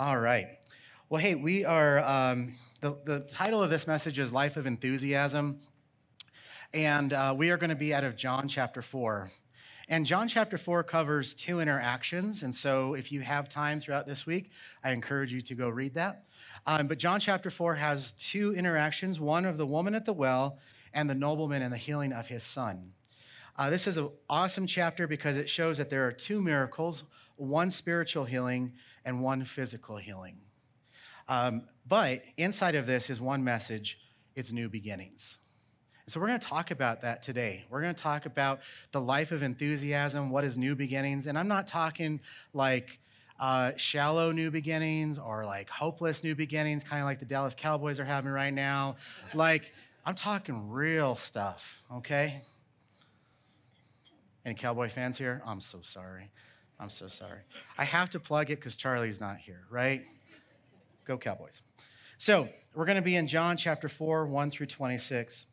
All right. Well, hey, we are, um, the, the title of this message is Life of Enthusiasm. And uh, we are going to be out of John chapter 4. And John chapter 4 covers two interactions. And so if you have time throughout this week, I encourage you to go read that. Um, but John chapter 4 has two interactions one of the woman at the well and the nobleman and the healing of his son. Uh, this is an awesome chapter because it shows that there are two miracles one spiritual healing and one physical healing. Um, but inside of this is one message it's new beginnings. So, we're going to talk about that today. We're going to talk about the life of enthusiasm, what is new beginnings. And I'm not talking like uh, shallow new beginnings or like hopeless new beginnings, kind of like the Dallas Cowboys are having right now. Like, I'm talking real stuff, okay? Any Cowboy fans here? I'm so sorry. I'm so sorry. I have to plug it because Charlie's not here, right? Go Cowboys. So, we're going to be in John chapter 4, 1 through 26.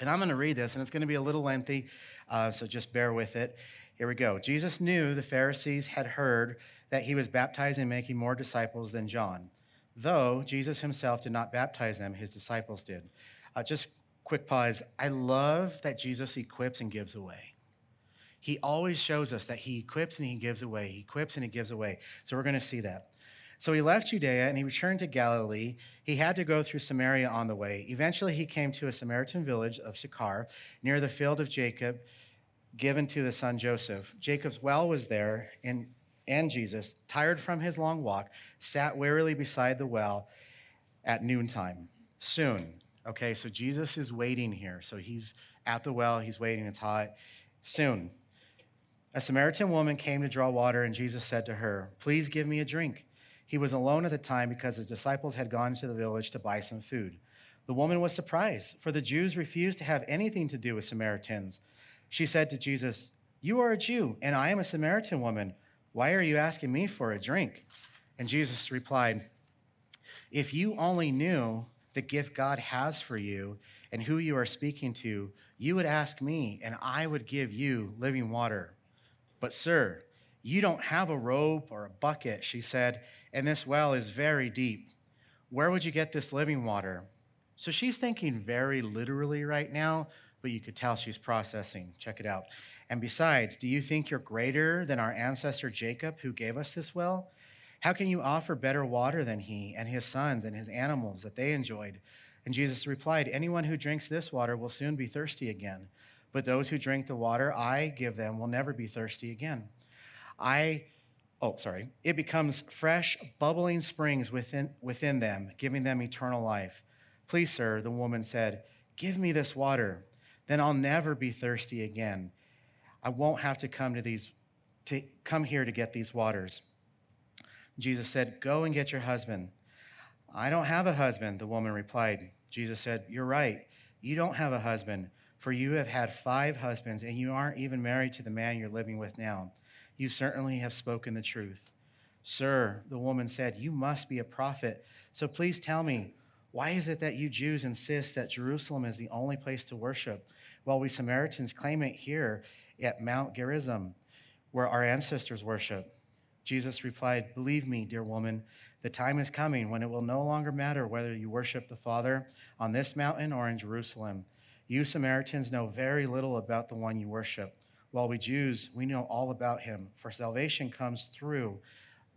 And I'm going to read this, and it's going to be a little lengthy, uh, so just bear with it. Here we go. Jesus knew the Pharisees had heard that he was baptizing and making more disciples than John. Though Jesus himself did not baptize them, his disciples did. Uh, just quick pause. I love that Jesus equips and gives away. He always shows us that he equips and he gives away. He equips and he gives away. So we're going to see that. So he left Judea and he returned to Galilee. He had to go through Samaria on the way. Eventually, he came to a Samaritan village of Sychar near the field of Jacob given to the son Joseph. Jacob's well was there, and, and Jesus, tired from his long walk, sat wearily beside the well at noontime. Soon. Okay, so Jesus is waiting here. So he's at the well, he's waiting, it's hot. Soon. A Samaritan woman came to draw water, and Jesus said to her, Please give me a drink. He was alone at the time because his disciples had gone to the village to buy some food. The woman was surprised, for the Jews refused to have anything to do with Samaritans. She said to Jesus, You are a Jew, and I am a Samaritan woman. Why are you asking me for a drink? And Jesus replied, If you only knew the gift God has for you and who you are speaking to, you would ask me, and I would give you living water. But, sir, you don't have a rope or a bucket, she said, and this well is very deep. Where would you get this living water? So she's thinking very literally right now, but you could tell she's processing. Check it out. And besides, do you think you're greater than our ancestor Jacob, who gave us this well? How can you offer better water than he and his sons and his animals that they enjoyed? And Jesus replied, Anyone who drinks this water will soon be thirsty again, but those who drink the water I give them will never be thirsty again. I, oh, sorry, it becomes fresh, bubbling springs within, within them, giving them eternal life. Please, sir, the woman said, give me this water. Then I'll never be thirsty again. I won't have to come to these, to come here to get these waters. Jesus said, Go and get your husband. I don't have a husband, the woman replied. Jesus said, You're right. You don't have a husband, for you have had five husbands, and you aren't even married to the man you're living with now. You certainly have spoken the truth. Sir, the woman said, You must be a prophet. So please tell me, why is it that you Jews insist that Jerusalem is the only place to worship, while we Samaritans claim it here at Mount Gerizim, where our ancestors worship? Jesus replied, Believe me, dear woman, the time is coming when it will no longer matter whether you worship the Father on this mountain or in Jerusalem. You Samaritans know very little about the one you worship while we Jews, we know all about him, for salvation comes through.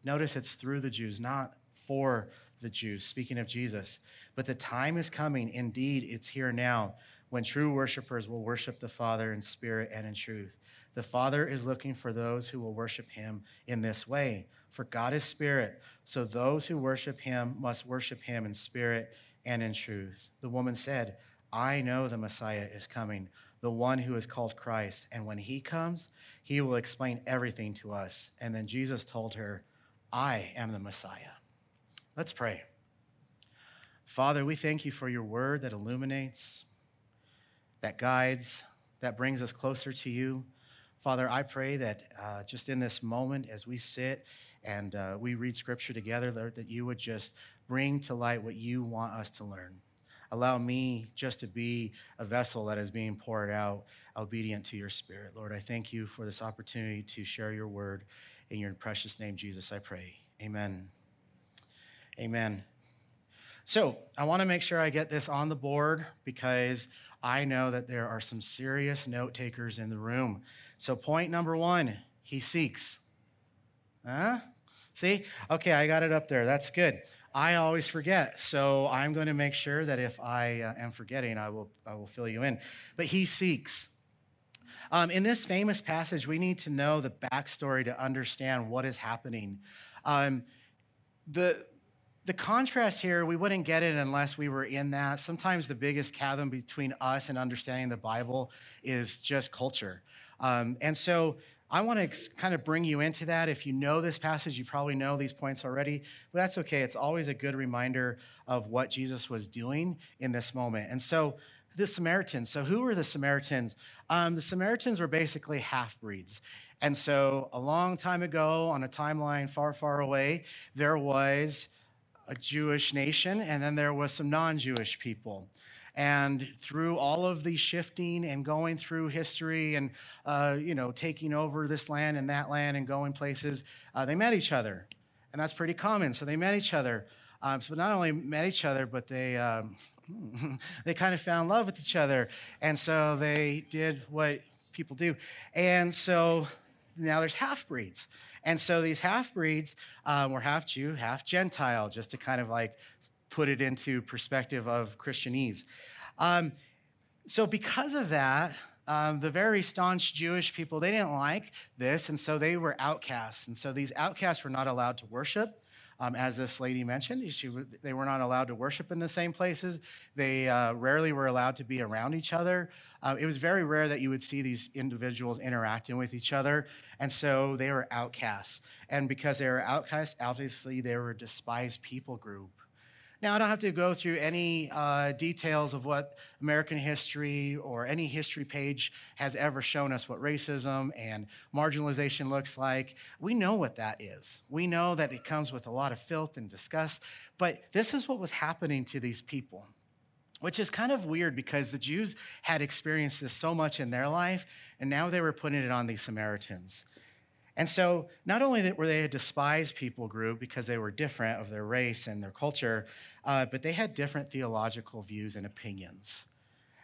Notice it's through the Jews, not for the Jews, speaking of Jesus. But the time is coming, indeed, it's here now, when true worshipers will worship the Father in spirit and in truth. The Father is looking for those who will worship him in this way. For God is spirit, so those who worship him must worship him in spirit and in truth. The woman said, I know the Messiah is coming the one who is called Christ. And when he comes, he will explain everything to us. And then Jesus told her, I am the Messiah. Let's pray. Father, we thank you for your word that illuminates, that guides, that brings us closer to you. Father, I pray that uh, just in this moment as we sit and uh, we read scripture together, that you would just bring to light what you want us to learn. Allow me just to be a vessel that is being poured out, obedient to your spirit. Lord, I thank you for this opportunity to share your word. In your precious name, Jesus, I pray. Amen. Amen. So I want to make sure I get this on the board because I know that there are some serious note takers in the room. So, point number one, he seeks. Huh? See? Okay, I got it up there. That's good. I always forget. So I'm going to make sure that if I uh, am forgetting, I will, I will fill you in. But he seeks. Um, in this famous passage, we need to know the backstory to understand what is happening. Um, the, the contrast here, we wouldn't get it unless we were in that. Sometimes the biggest chasm between us and understanding the Bible is just culture. Um, and so I want to kind of bring you into that. If you know this passage, you probably know these points already, but that's okay. It's always a good reminder of what Jesus was doing in this moment. And so, the Samaritans. So, who were the Samaritans? Um, the Samaritans were basically half breeds. And so, a long time ago, on a timeline far, far away, there was a Jewish nation, and then there was some non Jewish people. And through all of the shifting and going through history and, uh, you know, taking over this land and that land and going places, uh, they met each other. And that's pretty common. So they met each other. Um, so not only met each other, but they, um, they kind of found love with each other. And so they did what people do. And so now there's half breeds. And so these half breeds um, were half Jew, half Gentile, just to kind of like put it into perspective of Christianese. Um, so, because of that, um, the very staunch Jewish people, they didn't like this, and so they were outcasts. And so these outcasts were not allowed to worship. Um, as this lady mentioned, she, they were not allowed to worship in the same places. They uh, rarely were allowed to be around each other. Uh, it was very rare that you would see these individuals interacting with each other. And so they were outcasts. And because they were outcasts, obviously they were a despised people group. Now, I don't have to go through any uh, details of what American history or any history page has ever shown us what racism and marginalization looks like. We know what that is. We know that it comes with a lot of filth and disgust, but this is what was happening to these people. Which is kind of weird because the Jews had experienced this so much in their life, and now they were putting it on these Samaritans. And so, not only were they a despised people group because they were different of their race and their culture, uh, but they had different theological views and opinions.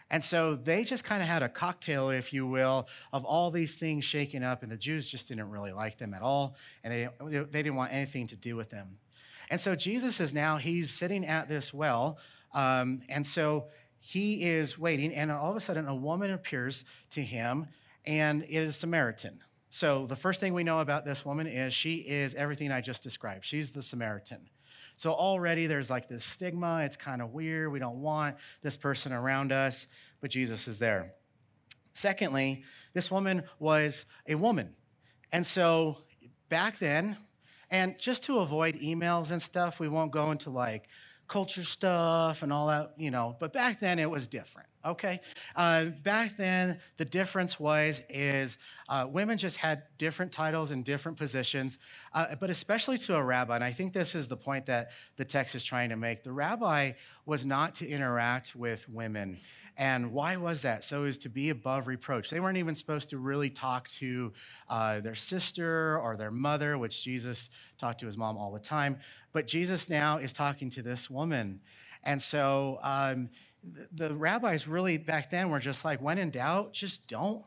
And so they just kind of had a cocktail, if you will, of all these things shaken up, and the Jews just didn't really like them at all, and they didn't, they didn't want anything to do with them. And so Jesus is now, he's sitting at this well, um, and so he is waiting, and all of a sudden a woman appears to him, and it is Samaritan. So, the first thing we know about this woman is she is everything I just described. She's the Samaritan. So, already there's like this stigma. It's kind of weird. We don't want this person around us, but Jesus is there. Secondly, this woman was a woman. And so, back then, and just to avoid emails and stuff, we won't go into like culture stuff and all that, you know, but back then it was different okay uh, back then the difference was is uh, women just had different titles and different positions uh, but especially to a rabbi and i think this is the point that the text is trying to make the rabbi was not to interact with women and why was that? So as to be above reproach. They weren't even supposed to really talk to uh, their sister or their mother, which Jesus talked to his mom all the time. But Jesus now is talking to this woman. And so um, the rabbis really back then were just like, when in doubt, just don't.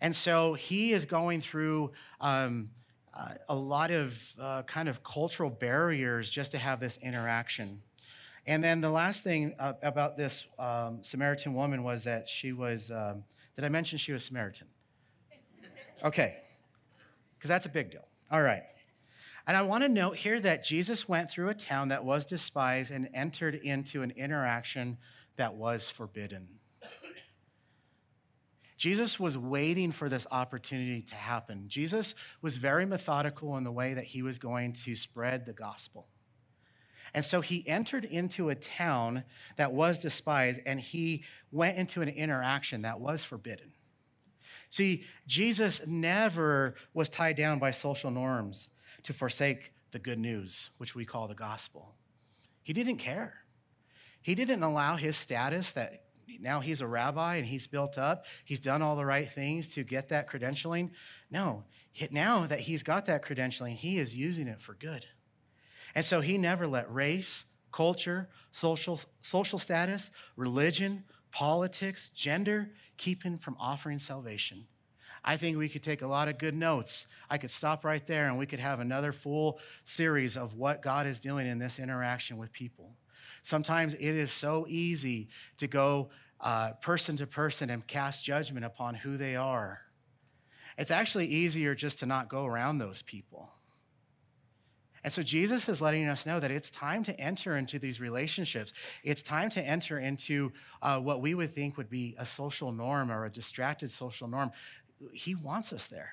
And so he is going through um, uh, a lot of uh, kind of cultural barriers just to have this interaction. And then the last thing uh, about this um, Samaritan woman was that she was, um, did I mention she was Samaritan? Okay, because that's a big deal. All right. And I want to note here that Jesus went through a town that was despised and entered into an interaction that was forbidden. Jesus was waiting for this opportunity to happen. Jesus was very methodical in the way that he was going to spread the gospel. And so he entered into a town that was despised and he went into an interaction that was forbidden. See, Jesus never was tied down by social norms to forsake the good news, which we call the gospel. He didn't care. He didn't allow his status that now he's a rabbi and he's built up, he's done all the right things to get that credentialing. No, now that he's got that credentialing, he is using it for good. And so he never let race, culture, social, social status, religion, politics, gender keep him from offering salvation. I think we could take a lot of good notes. I could stop right there and we could have another full series of what God is doing in this interaction with people. Sometimes it is so easy to go uh, person to person and cast judgment upon who they are. It's actually easier just to not go around those people. And so Jesus is letting us know that it's time to enter into these relationships. It's time to enter into uh, what we would think would be a social norm or a distracted social norm. He wants us there.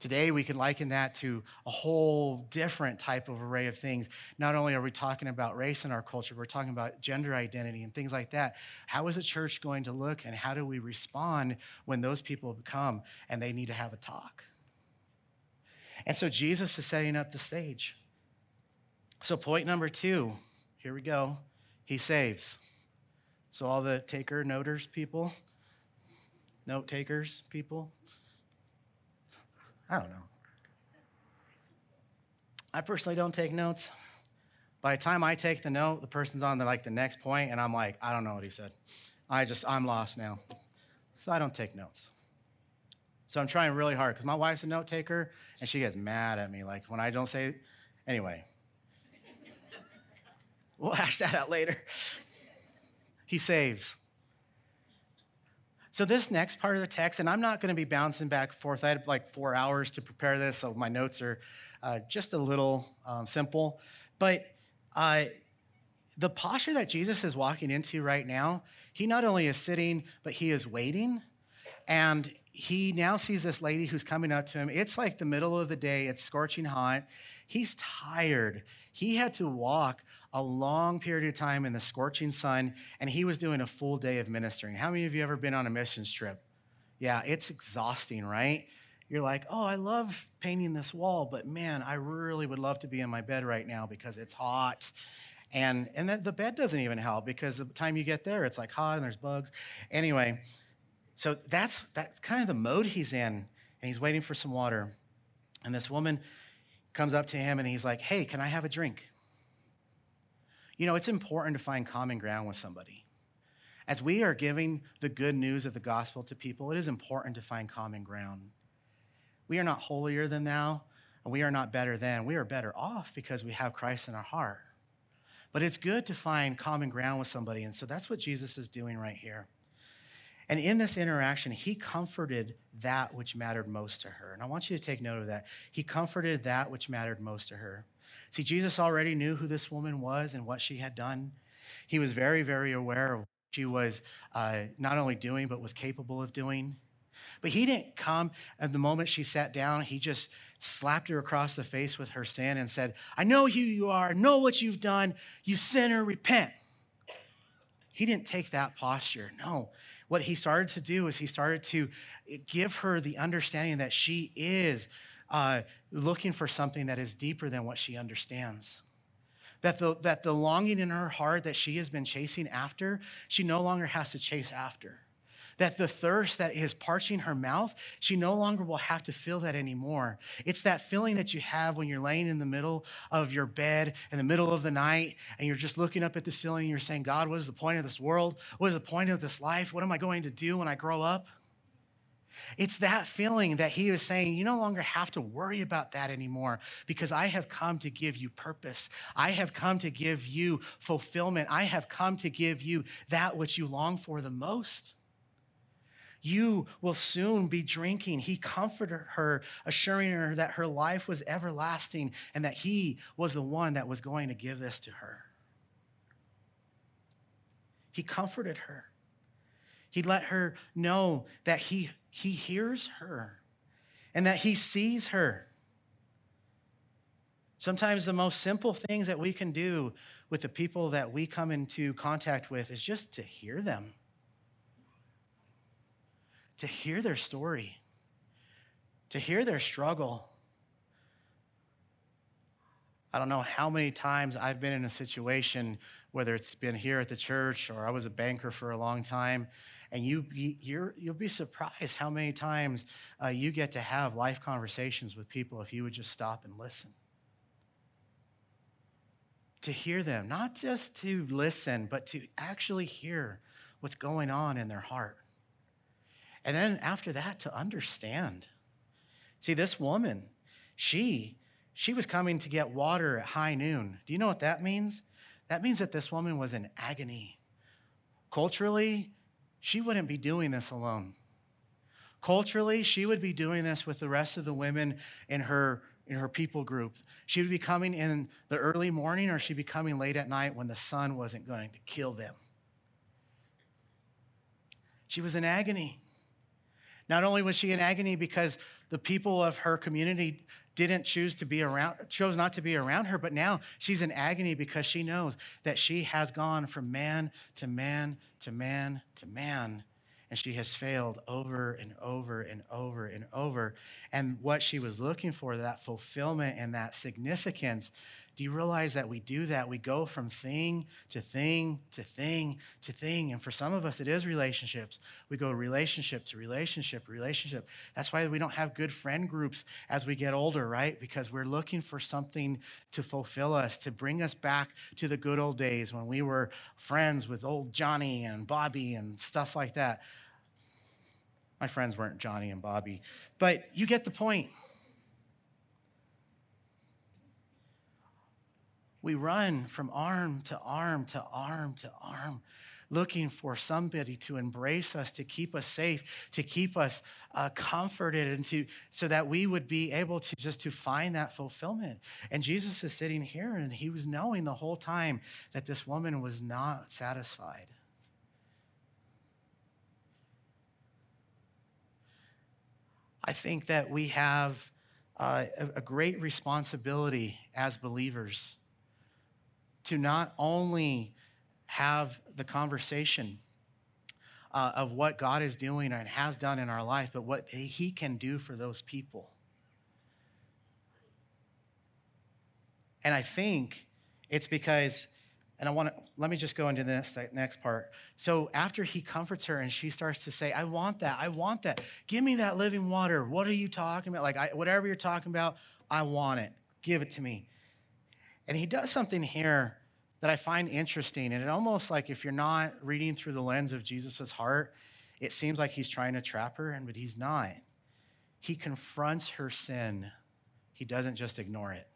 Today, we can liken that to a whole different type of array of things. Not only are we talking about race in our culture, we're talking about gender identity and things like that. How is a church going to look, and how do we respond when those people come and they need to have a talk? And so, Jesus is setting up the stage. So, point number two here we go. He saves. So, all the taker, noters people, note takers people, I don't know. I personally don't take notes. By the time I take the note, the person's on the like the next point, and I'm like, I don't know what he said. I just I'm lost now. So I don't take notes. So I'm trying really hard because my wife's a note taker and she gets mad at me. Like when I don't say, anyway. we'll hash that out later. He saves. So, this next part of the text, and I'm not going to be bouncing back forth. I had like four hours to prepare this, so my notes are uh, just a little um, simple. But uh, the posture that Jesus is walking into right now, he not only is sitting, but he is waiting. And he now sees this lady who's coming up to him. It's like the middle of the day, it's scorching hot. He's tired. He had to walk a long period of time in the scorching sun, and he was doing a full day of ministering. How many of you ever been on a missions trip? Yeah, it's exhausting, right? You're like, oh, I love painting this wall, but man, I really would love to be in my bed right now because it's hot. And, and the bed doesn't even help because the time you get there, it's like hot and there's bugs. Anyway, so that's, that's kind of the mode he's in, and he's waiting for some water. And this woman comes up to him and he's like, hey, can I have a drink? You know, it's important to find common ground with somebody. As we are giving the good news of the gospel to people, it is important to find common ground. We are not holier than thou, and we are not better than. We are better off because we have Christ in our heart. But it's good to find common ground with somebody, and so that's what Jesus is doing right here. And in this interaction, he comforted that which mattered most to her. And I want you to take note of that. He comforted that which mattered most to her. See, Jesus already knew who this woman was and what she had done. He was very, very aware of what she was uh, not only doing, but was capable of doing. But he didn't come at the moment she sat down, he just slapped her across the face with her sin and said, I know who you are, I know what you've done, you sinner, repent. He didn't take that posture. No. What he started to do is he started to give her the understanding that she is uh, looking for something that is deeper than what she understands. That the, that the longing in her heart that she has been chasing after, she no longer has to chase after. That the thirst that is parching her mouth, she no longer will have to feel that anymore. It's that feeling that you have when you're laying in the middle of your bed in the middle of the night and you're just looking up at the ceiling and you're saying, God, what is the point of this world? What is the point of this life? What am I going to do when I grow up? It's that feeling that he was saying, you no longer have to worry about that anymore because I have come to give you purpose. I have come to give you fulfillment. I have come to give you that which you long for the most. You will soon be drinking. He comforted her, assuring her that her life was everlasting and that he was the one that was going to give this to her. He comforted her. He let her know that he, he hears her and that he sees her. Sometimes the most simple things that we can do with the people that we come into contact with is just to hear them, to hear their story, to hear their struggle. I don't know how many times I've been in a situation, whether it's been here at the church or I was a banker for a long time, and you, you will be surprised how many times uh, you get to have life conversations with people if you would just stop and listen. to hear them, not just to listen, but to actually hear what's going on in their heart. And then after that, to understand. See, this woman, she she was coming to get water at high noon. Do you know what that means? That means that this woman was in agony. Culturally, she wouldn't be doing this alone. Culturally, she would be doing this with the rest of the women in her in her people group. She would be coming in the early morning or she'd be coming late at night when the sun wasn't going to kill them. She was in agony. Not only was she in agony because the people of her community didn't choose to be around chose not to be around her but now she's in agony because she knows that she has gone from man to man to man to man and she has failed over and over and over and over. And what she was looking for, that fulfillment and that significance, do you realize that we do that? We go from thing to thing to thing to thing. And for some of us, it is relationships. We go relationship to relationship, relationship. That's why we don't have good friend groups as we get older, right? Because we're looking for something to fulfill us, to bring us back to the good old days when we were friends with old Johnny and Bobby and stuff like that. My friends weren't Johnny and Bobby, but you get the point. We run from arm to arm to arm to arm, looking for somebody to embrace us, to keep us safe, to keep us uh, comforted, and to so that we would be able to just to find that fulfillment. And Jesus is sitting here, and he was knowing the whole time that this woman was not satisfied. I think that we have uh, a great responsibility as believers to not only have the conversation uh, of what God is doing and has done in our life, but what He can do for those people. And I think it's because and I want to let me just go into this next part. So after he comforts her and she starts to say, I want that. I want that. Give me that living water. What are you talking about? Like, I, whatever you're talking about, I want it. Give it to me. And he does something here that I find interesting. And it almost like if you're not reading through the lens of Jesus' heart, it seems like he's trying to trap her, and but he's not. He confronts her sin, he doesn't just ignore it.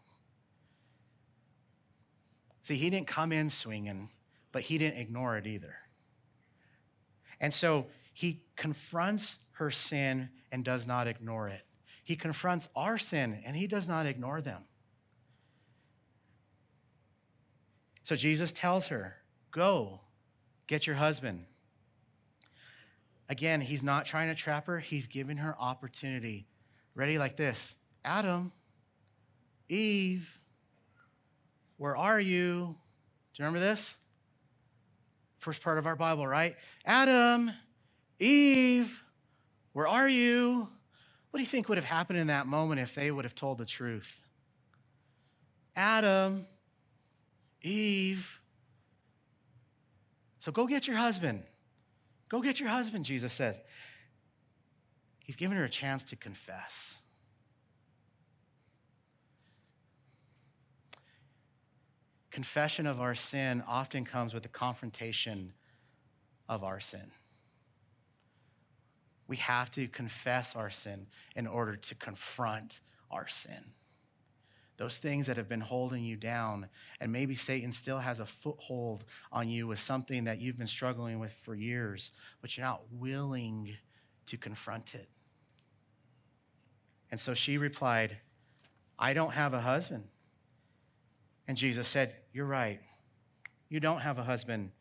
See, he didn't come in swinging, but he didn't ignore it either. And so he confronts her sin and does not ignore it. He confronts our sin and he does not ignore them. So Jesus tells her, Go, get your husband. Again, he's not trying to trap her, he's giving her opportunity. Ready like this Adam, Eve, where are you? Do you remember this? First part of our Bible, right? Adam, Eve, where are you? What do you think would have happened in that moment if they would have told the truth? Adam, Eve. So go get your husband. Go get your husband, Jesus says. He's given her a chance to confess. confession of our sin often comes with the confrontation of our sin. We have to confess our sin in order to confront our sin. Those things that have been holding you down, and maybe Satan still has a foothold on you with something that you've been struggling with for years, but you're not willing to confront it. And so she replied, I don't have a husband. And Jesus said, You're right. You don't have a husband.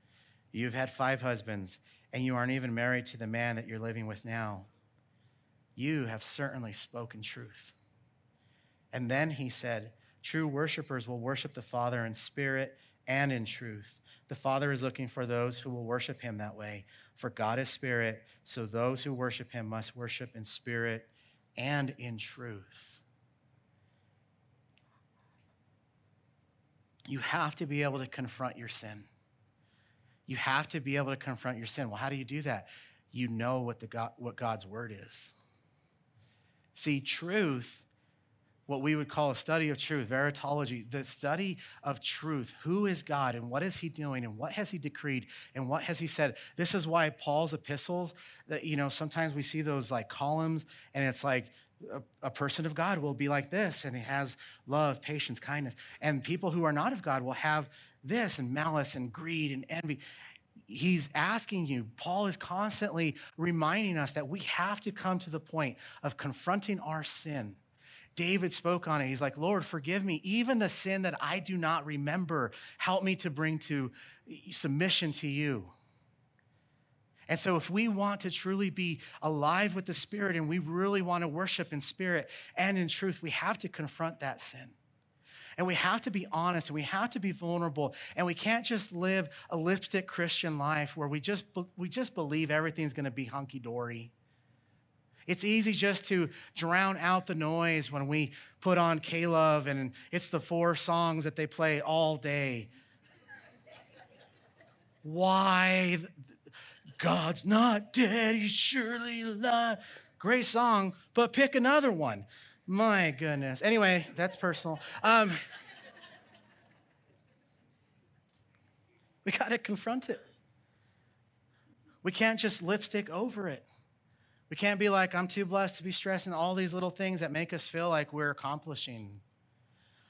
You've had five husbands, and you aren't even married to the man that you're living with now. You have certainly spoken truth. And then he said, True worshipers will worship the Father in spirit and in truth. The Father is looking for those who will worship him that way. For God is spirit, so those who worship him must worship in spirit and in truth. you have to be able to confront your sin. You have to be able to confront your sin. Well, how do you do that? You know what, the God, what God's word is. See, truth what we would call a study of truth, veritology, the study of truth. Who is God and what is he doing and what has he decreed and what has he said? This is why Paul's epistles, that you know, sometimes we see those like columns and it's like a, a person of God will be like this and he has love, patience, kindness. And people who are not of God will have this and malice and greed and envy he's asking you, Paul is constantly reminding us that we have to come to the point of confronting our sin David spoke on it. He's like, Lord, forgive me. Even the sin that I do not remember, help me to bring to submission to you. And so, if we want to truly be alive with the Spirit and we really want to worship in spirit and in truth, we have to confront that sin. And we have to be honest and we have to be vulnerable. And we can't just live a lipstick Christian life where we just, we just believe everything's going to be hunky dory. It's easy just to drown out the noise when we put on K-Love and it's the four songs that they play all day. Why? God's not dead, he's surely alive. Great song, but pick another one. My goodness. Anyway, that's personal. Um, we got to confront it. We can't just lipstick over it. We can't be like, I'm too blessed to be stressing all these little things that make us feel like we're accomplishing.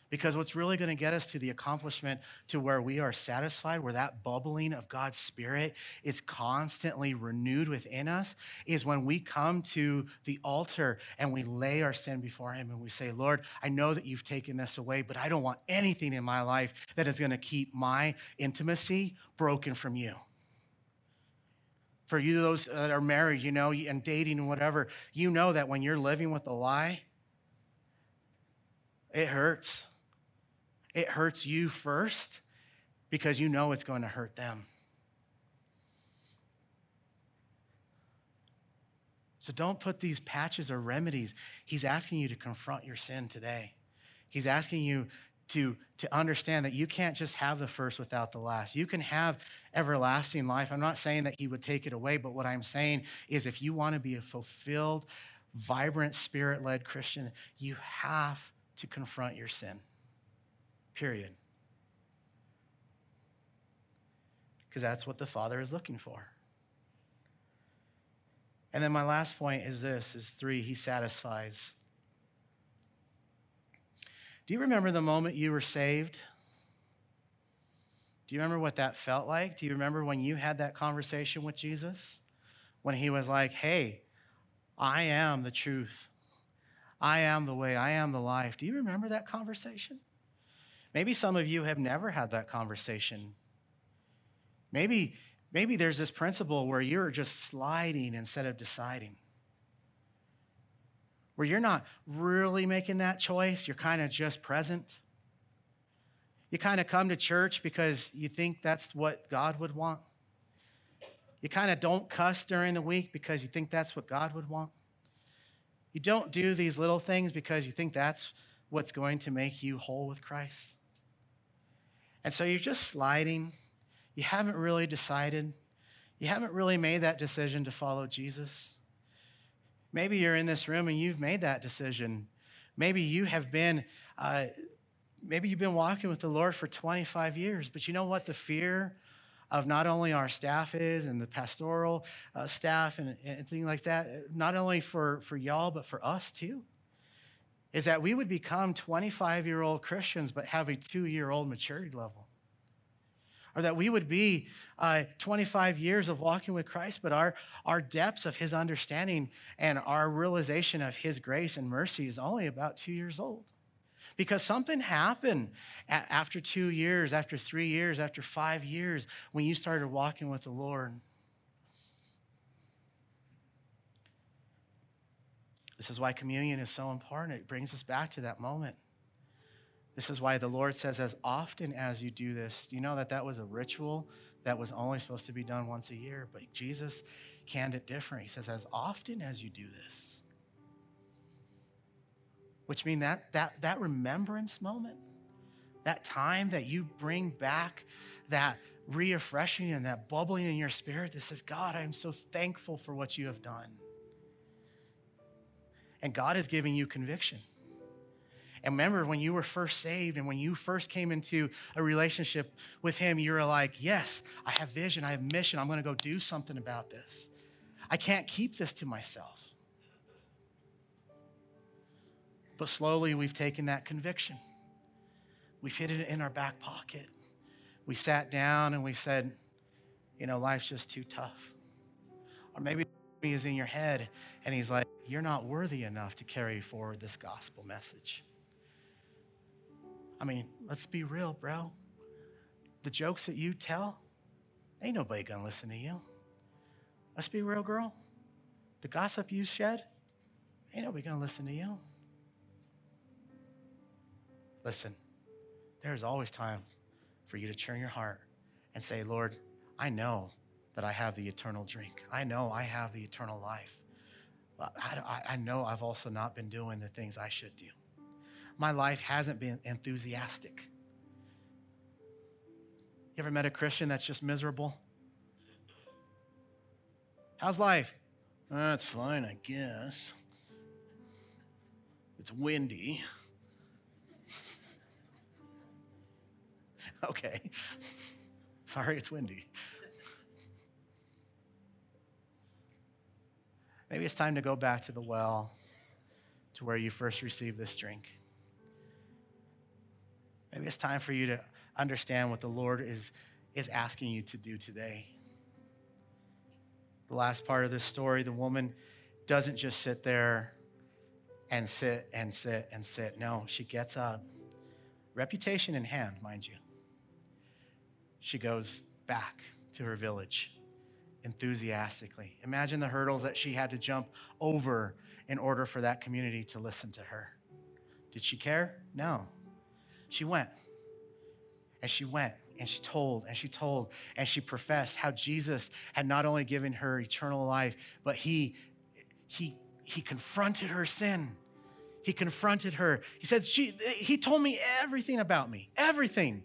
Because what's really going to get us to the accomplishment to where we are satisfied, where that bubbling of God's Spirit is constantly renewed within us, is when we come to the altar and we lay our sin before Him and we say, Lord, I know that you've taken this away, but I don't want anything in my life that is going to keep my intimacy broken from you. For you, those that are married, you know, and dating and whatever, you know that when you're living with a lie, it hurts. It hurts you first because you know it's going to hurt them. So don't put these patches or remedies. He's asking you to confront your sin today. He's asking you to, to understand that you can't just have the first without the last. You can have everlasting life. I'm not saying that he would take it away, but what I'm saying is if you want to be a fulfilled, vibrant, spirit led Christian, you have to confront your sin. Period. Because that's what the Father is looking for. And then my last point is this is three, he satisfies do you remember the moment you were saved? Do you remember what that felt like? Do you remember when you had that conversation with Jesus? When he was like, hey, I am the truth. I am the way. I am the life. Do you remember that conversation? Maybe some of you have never had that conversation. Maybe, maybe there's this principle where you're just sliding instead of deciding where you're not really making that choice, you're kind of just present. You kind of come to church because you think that's what God would want. You kind of don't cuss during the week because you think that's what God would want. You don't do these little things because you think that's what's going to make you whole with Christ. And so you're just sliding. You haven't really decided. You haven't really made that decision to follow Jesus. Maybe you're in this room and you've made that decision. Maybe you have been, uh, maybe you've been walking with the Lord for 25 years, but you know what the fear of not only our staff is and the pastoral uh, staff and, and things like that, not only for, for y'all, but for us too, is that we would become 25 year old Christians but have a two year old maturity level or that we would be uh, 25 years of walking with Christ, but our, our depths of his understanding and our realization of his grace and mercy is only about two years old. Because something happened after two years, after three years, after five years when you started walking with the Lord. This is why communion is so important. It brings us back to that moment. This is why the Lord says, as often as you do this, do you know that that was a ritual that was only supposed to be done once a year? But Jesus canned it different. He says, as often as you do this, which means that, that, that remembrance moment, that time that you bring back that refreshing and that bubbling in your spirit that says, God, I'm so thankful for what you have done. And God is giving you conviction. And remember when you were first saved and when you first came into a relationship with Him, you were like, Yes, I have vision, I have mission, I'm gonna go do something about this. I can't keep this to myself. But slowly we've taken that conviction, we've hid it in our back pocket. We sat down and we said, You know, life's just too tough. Or maybe is in your head and he's like, You're not worthy enough to carry forward this gospel message. I mean, let's be real, bro. The jokes that you tell, ain't nobody gonna listen to you. Let's be real, girl. The gossip you shed, ain't nobody gonna listen to you. Listen, there's always time for you to turn your heart and say, Lord, I know that I have the eternal drink. I know I have the eternal life. I, I, know I've also not been doing the things I should do. My life hasn't been enthusiastic. You ever met a Christian that's just miserable? How's life? That's fine, I guess. It's windy. okay. Sorry, it's windy. Maybe it's time to go back to the well to where you first received this drink. Maybe it's time for you to understand what the Lord is, is asking you to do today. The last part of this story, the woman doesn't just sit there and sit and sit and sit. No, she gets up, reputation in hand, mind you. She goes back to her village enthusiastically. Imagine the hurdles that she had to jump over in order for that community to listen to her. Did she care? No. She went. And she went and she told and she told and she professed how Jesus had not only given her eternal life, but he he he confronted her sin. He confronted her. He said, she, He told me everything about me, everything.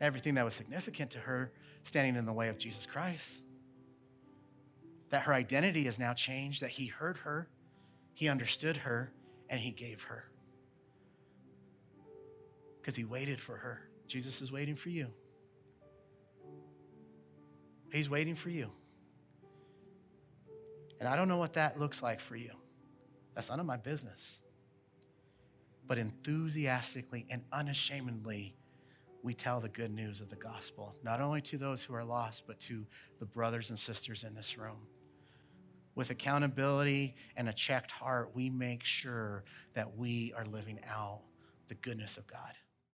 Everything that was significant to her standing in the way of Jesus Christ. That her identity is now changed, that he heard her, he understood her, and he gave her. Because he waited for her. Jesus is waiting for you. He's waiting for you. And I don't know what that looks like for you. That's none of my business. But enthusiastically and unashamedly, we tell the good news of the gospel, not only to those who are lost, but to the brothers and sisters in this room. With accountability and a checked heart, we make sure that we are living out the goodness of God.